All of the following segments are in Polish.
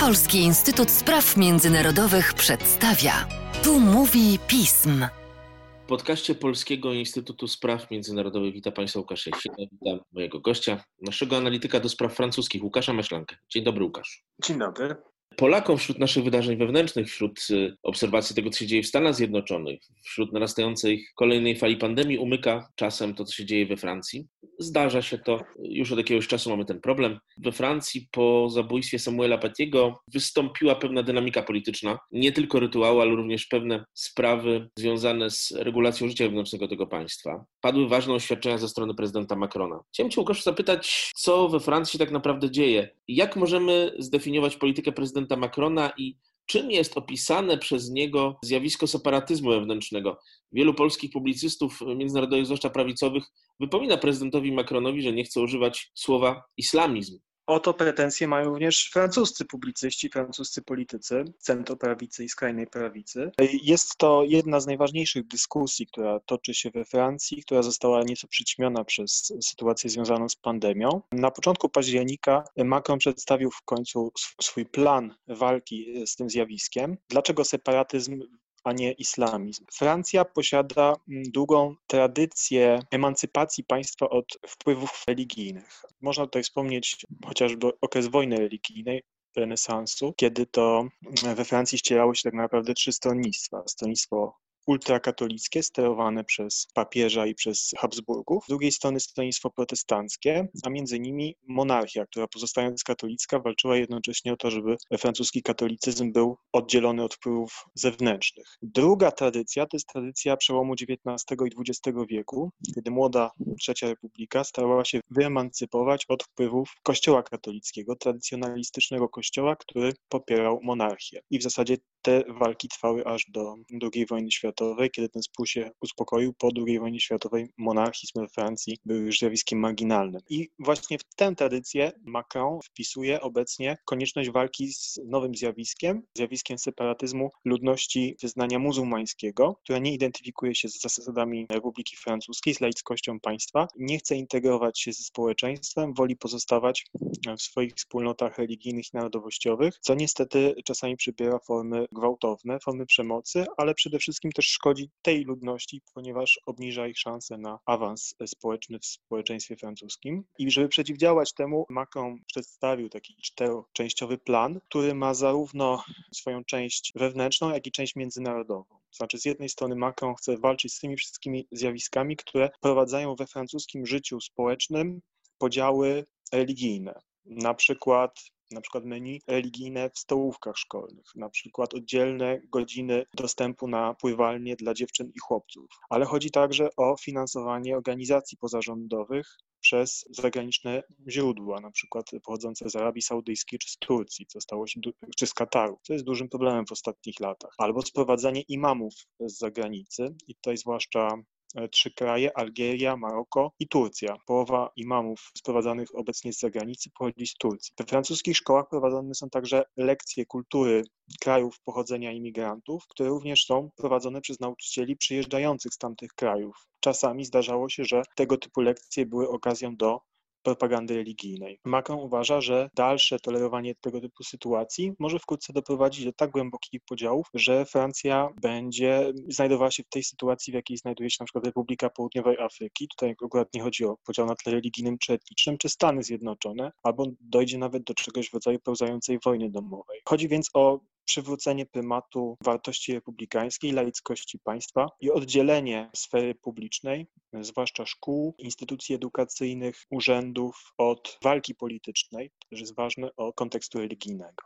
Polski Instytut Spraw Międzynarodowych przedstawia. Tu mówi pism. W podcaście Polskiego Instytutu Spraw Międzynarodowych witam Państwa Łukasz Jasina, witam mojego gościa, naszego analityka do spraw francuskich, Łukasza Maślankę. Dzień dobry, Łukasz. Dzień dobry. Polakom wśród naszych wydarzeń wewnętrznych, wśród y, obserwacji tego, co się dzieje w Stanach Zjednoczonych, wśród narastającej kolejnej fali pandemii, umyka czasem to, co się dzieje we Francji. Zdarza się to, już od jakiegoś czasu mamy ten problem. We Francji po zabójstwie Samuela Patiego wystąpiła pewna dynamika polityczna, nie tylko rytuały, ale również pewne sprawy związane z regulacją życia wewnętrznego tego państwa. Padły ważne oświadczenia ze strony prezydenta Macrona. Chciałem Cię, Łukasz, zapytać, co we Francji tak naprawdę dzieje? Jak możemy zdefiniować politykę prezydenta Macrona i czym jest opisane przez niego zjawisko separatyzmu wewnętrznego. Wielu polskich publicystów międzynarodowych, zwłaszcza prawicowych, wypomina prezydentowi Macronowi, że nie chce używać słowa islamizm. O to pretensje mają również francuscy publicyści, francuscy politycy, centroprawicy i skrajnej prawicy. Jest to jedna z najważniejszych dyskusji, która toczy się we Francji, która została nieco przyćmiona przez sytuację związaną z pandemią. Na początku października Macron przedstawił w końcu swój plan walki z tym zjawiskiem. Dlaczego separatyzm a nie islamizm. Francja posiada mm, długą tradycję emancypacji państwa od wpływów religijnych. Można tutaj wspomnieć chociażby okres wojny religijnej, renesansu, kiedy to mm, we Francji ścierało się tak naprawdę trzy stronnictwa. Stronnictwo ultrakatolickie sterowane przez papieża i przez Habsburgów, z drugiej strony stronnictwo protestanckie, a między nimi monarchia, która pozostając katolicka walczyła jednocześnie o to, żeby francuski katolicyzm był oddzielony od wpływów zewnętrznych. Druga tradycja to jest tradycja przełomu XIX i XX wieku, kiedy młoda Trzecia Republika starała się wyemancypować od wpływów kościoła katolickiego, tradycjonalistycznego kościoła, który popierał monarchię. I w zasadzie te walki trwały aż do II wojny światowej, kiedy ten spór się uspokoił. Po II wojnie światowej monarchizm we Francji był już zjawiskiem marginalnym. I właśnie w tę tradycję Macron wpisuje obecnie konieczność walki z nowym zjawiskiem, zjawiskiem separatyzmu ludności wyznania muzułmańskiego, która nie identyfikuje się z zasadami Republiki Francuskiej, z laickością państwa, nie chce integrować się ze społeczeństwem, woli pozostawać w swoich wspólnotach religijnych i narodowościowych, co niestety czasami przybiera formy gwałtowne, formy przemocy, ale przede wszystkim też szkodzi tej ludności, ponieważ obniża ich szanse na awans społeczny w społeczeństwie francuskim. I żeby przeciwdziałać temu, Macron przedstawił taki czteroczęściowy plan, który ma zarówno swoją część wewnętrzną, jak i część międzynarodową. Znaczy, z jednej strony Macron chce walczyć z tymi wszystkimi zjawiskami, które prowadzają we francuskim życiu społecznym podziały religijne. Na przykład na przykład menu religijne w stołówkach szkolnych, na przykład oddzielne godziny dostępu na pływalnie dla dziewczyn i chłopców. Ale chodzi także o finansowanie organizacji pozarządowych przez zagraniczne źródła, na przykład pochodzące z Arabii Saudyjskiej czy z Turcji, co stało się, czy z Kataru, co jest dużym problemem w ostatnich latach. Albo sprowadzanie imamów z zagranicy i tutaj zwłaszcza trzy kraje, Algieria, Maroko i Turcja. Połowa imamów sprowadzanych obecnie z zagranicy pochodzi z Turcji. We francuskich szkołach prowadzone są także lekcje kultury krajów pochodzenia imigrantów, które również są prowadzone przez nauczycieli przyjeżdżających z tamtych krajów. Czasami zdarzało się, że tego typu lekcje były okazją do propagandy religijnej. Macron uważa, że dalsze tolerowanie tego typu sytuacji może wkrótce doprowadzić do tak głębokich podziałów, że Francja będzie znajdowała się w tej sytuacji, w jakiej znajduje się na przykład Republika Południowej Afryki. Tutaj akurat nie chodzi o podział na tle religijnym czy etnicznym, czy Stany Zjednoczone, albo dojdzie nawet do czegoś w rodzaju pełzającej wojny domowej. Chodzi więc o przywrócenie prymatu wartości republikańskiej, laickości państwa i oddzielenie sfery publicznej, zwłaszcza szkół, instytucji edukacyjnych, urzędów od walki politycznej, też jest ważne, od kontekstu religijnego.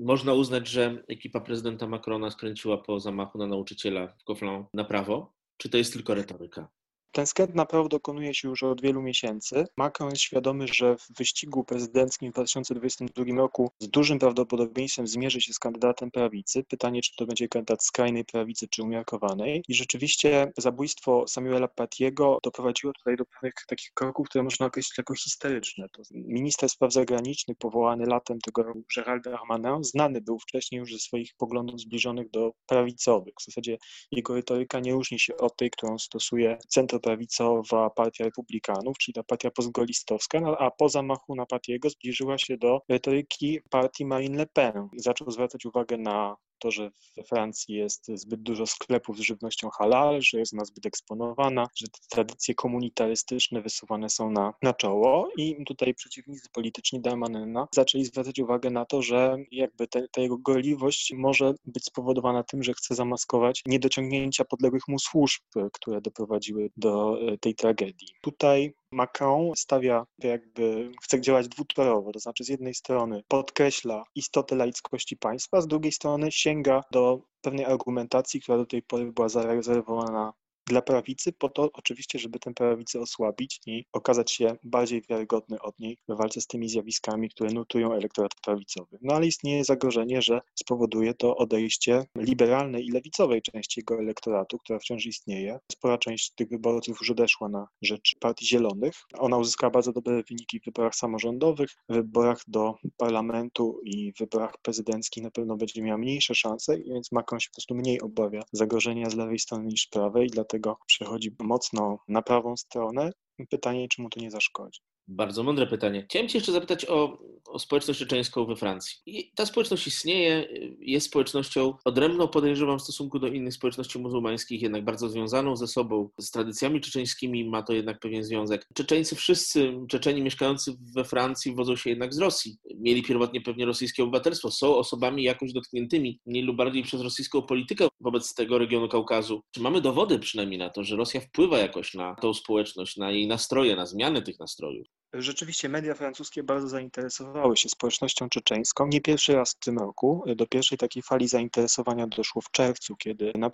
Można uznać, że ekipa prezydenta Macrona skręciła po zamachu na nauczyciela w Conflans na prawo? Czy to jest tylko retoryka? Ten skręt naprawdę dokonuje się już od wielu miesięcy. Macron jest świadomy, że w wyścigu prezydenckim w 2022 roku z dużym prawdopodobieństwem zmierzy się z kandydatem prawicy. Pytanie, czy to będzie kandydat skrajnej prawicy, czy umiarkowanej. I rzeczywiście zabójstwo Samuela Patiego doprowadziło tutaj do pewnych takich kroków, które można określić jako historyczne. To minister spraw zagranicznych powołany latem tego roku, Gérald Darmanin, znany był wcześniej już ze swoich poglądów zbliżonych do prawicowych. W zasadzie jego retoryka nie różni się od tej, którą stosuje centrum centroprawicowa partia republikanów, czyli ta partia postgolistowska, no, a po zamachu na Patiego zbliżyła się do retoryki partii Marine Le Pen. Zaczął zwracać uwagę na to, że we Francji jest zbyt dużo sklepów z żywnością halal, że jest ona zbyt eksponowana, że te tradycje komunitarystyczne wysuwane są na, na czoło i tutaj przeciwnicy polityczni Darmanena zaczęli zwracać uwagę na to, że jakby te, ta jego gorliwość może być spowodowana tym, że chce zamaskować niedociągnięcia podległych mu służb, które doprowadziły do e, tej tragedii. Tutaj Macron stawia jakby, chce działać dwutorowo, to znaczy z jednej strony podkreśla istotę laickości państwa, z drugiej strony sięga do pewnej argumentacji, która do tej pory była zarezerwowana dla prawicy, po to oczywiście, żeby tę prawicę osłabić i okazać się bardziej wiarygodny od niej w walce z tymi zjawiskami, które nutują elektorat prawicowy. No ale istnieje zagrożenie, że spowoduje to odejście liberalnej i lewicowej części jego elektoratu, która wciąż istnieje. Spora część tych wyborców już odeszła na rzecz Partii Zielonych. Ona uzyskała bardzo dobre wyniki w wyborach samorządowych, w wyborach do parlamentu i w wyborach prezydenckich na pewno będzie miała mniejsze szanse, więc Macron się po prostu mniej obawia zagrożenia z lewej strony niż prawej, dlatego dlatego przechodzi mocno na prawą stronę. Pytanie, czy mu to nie zaszkodzi. Bardzo mądre pytanie. Chciałem Cię jeszcze zapytać o, o społeczność czeczeńską we Francji. I ta społeczność istnieje, jest społecznością odrębną, podejrzewam, w stosunku do innych społeczności muzułmańskich, jednak bardzo związaną ze sobą, z tradycjami czeczeńskimi ma to jednak pewien związek. Czeczeńcy wszyscy, Czeczeni mieszkający we Francji wodzą się jednak z Rosji. Mieli pierwotnie pewnie rosyjskie obywatelstwo, są osobami jakoś dotkniętymi mniej lub bardziej przez rosyjską politykę wobec tego regionu Kaukazu. Czy mamy dowody przynajmniej na to, że Rosja wpływa jakoś na tą społeczność, na jej nastroje, na zmiany tych nastrojów? Rzeczywiście media francuskie bardzo zainteresowały się społecznością czeczeńską. Nie pierwszy raz w tym roku. Do pierwszej takiej fali zainteresowania doszło w czerwcu, kiedy na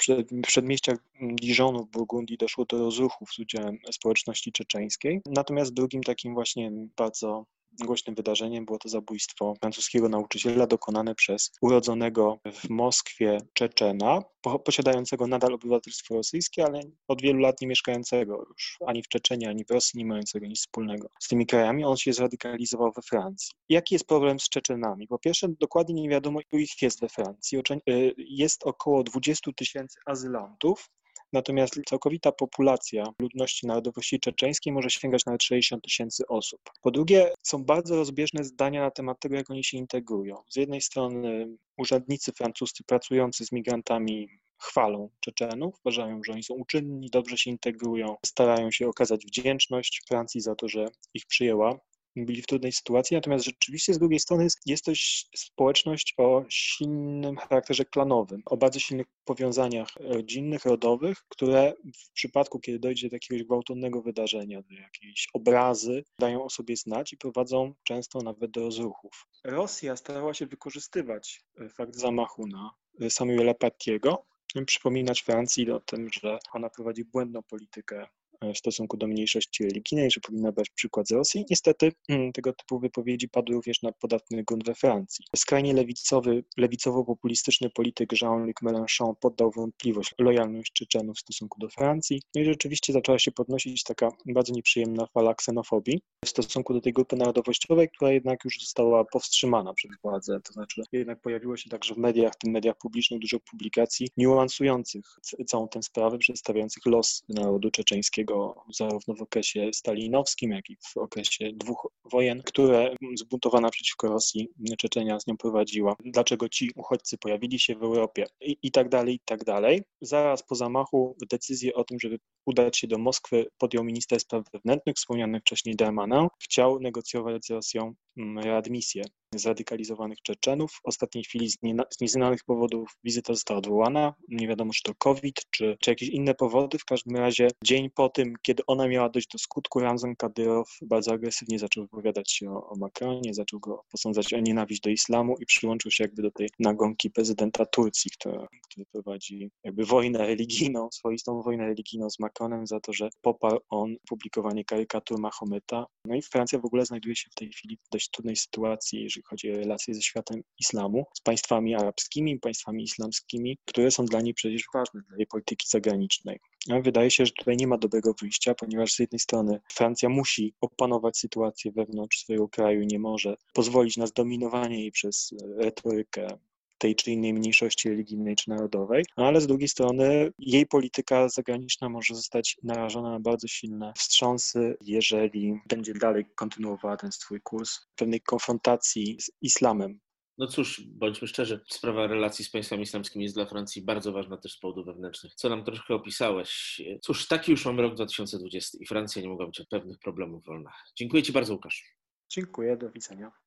przedmieściach Dijonu w Burgundii doszło do rozruchów z udziałem społeczności czeczeńskiej. Natomiast drugim takim właśnie bardzo Głośnym wydarzeniem było to zabójstwo francuskiego nauczyciela dokonane przez urodzonego w Moskwie Czeczena, posiadającego nadal obywatelstwo rosyjskie, ale od wielu lat nie mieszkającego już ani w Czeczeniu, ani w Rosji, nie mającego nic wspólnego z tymi krajami. On się zradykalizował we Francji. Jaki jest problem z Czeczenami? Po pierwsze, dokładnie nie wiadomo, ilu ich jest we Francji. Y, jest około 20 tysięcy azylantów, Natomiast całkowita populacja ludności narodowości czeczeńskiej może sięgać nawet 60 tysięcy osób. Po drugie, są bardzo rozbieżne zdania na temat tego, jak oni się integrują. Z jednej strony urzędnicy francuscy pracujący z migrantami chwalą Czeczenów, uważają, że oni są uczynni, dobrze się integrują, starają się okazać wdzięczność Francji za to, że ich przyjęła byli w trudnej sytuacji, natomiast rzeczywiście z drugiej strony jest to społeczność o silnym charakterze klanowym, o bardzo silnych powiązaniach rodzinnych, rodowych, które w przypadku, kiedy dojdzie do jakiegoś gwałtownego wydarzenia, do jakiejś obrazy, dają o sobie znać i prowadzą często nawet do rozruchów. Rosja starała się wykorzystywać fakt zamachu na Samuela Patiego, przypominać Francji o tym, że ona prowadzi błędną politykę w stosunku do mniejszości religijnej, że powinna brać przykład z Rosji. Niestety mm, tego typu wypowiedzi padły również na podatny grunt we Francji. Skrajnie lewicowy, lewicowo-populistyczny polityk Jean-Luc Mélenchon poddał wątpliwość lojalność Czeczenów w stosunku do Francji. No i rzeczywiście zaczęła się podnosić taka bardzo nieprzyjemna fala ksenofobii w stosunku do tej grupy narodowościowej, która jednak już została powstrzymana przez władzę. To znaczy jednak pojawiło się także w mediach, w tym mediach publicznych, dużo publikacji niuansujących całą tę sprawę, przedstawiających los narodu czeczeńskiego zarówno w okresie stalinowskim, jak i w okresie dwóch wojen, które zbuntowana przeciwko Rosji Czeczenia z nią prowadziła. Dlaczego ci uchodźcy pojawili się w Europie i, i tak dalej, i tak dalej. Zaraz po zamachu decyzję o tym, żeby udać się do Moskwy podjął minister spraw wewnętrznych, wspomniany wcześniej Dermanin. Chciał negocjować z Rosją mm, readmisję zradykalizowanych Czeczenów. W ostatniej chwili z, nie, z nieznanych powodów wizyta została odwołana. Nie wiadomo, czy to COVID, czy, czy jakieś inne powody. W każdym razie dzień po tym, kiedy ona miała dojść do skutku, Ramzan Kadyrow bardzo agresywnie zaczął wypowiadać się o, o Macronie, zaczął go posądzać o nienawiść do islamu i przyłączył się jakby do tej nagonki prezydenta Turcji, która, który prowadzi jakby wojnę religijną, swoistą wojnę religijną z Macronem za to, że poparł on publikowanie karykatur Mahometa. No i Francja w ogóle znajduje się w tej chwili w dość trudnej sytuacji, jeżeli chodzi o relacje ze światem islamu, z państwami arabskimi, państwami islamskimi, które są dla niej przecież ważne, dla jej polityki zagranicznej. Wydaje się, że tutaj nie ma dobrego wyjścia, ponieważ z jednej strony Francja musi opanować sytuację wewnątrz swojego kraju, nie może pozwolić na zdominowanie jej przez retorykę tej czy innej mniejszości religijnej czy narodowej, ale z drugiej strony jej polityka zagraniczna może zostać narażona na bardzo silne wstrząsy, jeżeli będzie dalej kontynuowała ten swój kurs pewnej konfrontacji z islamem. No cóż, bądźmy szczerzy, sprawa relacji z państwami islamskimi jest dla Francji bardzo ważna też z powodów wewnętrznych. Co nam troszkę opisałeś. Cóż, taki już mamy rok 2020 i Francja nie mogła być od pewnych problemów wolna. Dziękuję Ci bardzo, Łukasz. Dziękuję, do widzenia.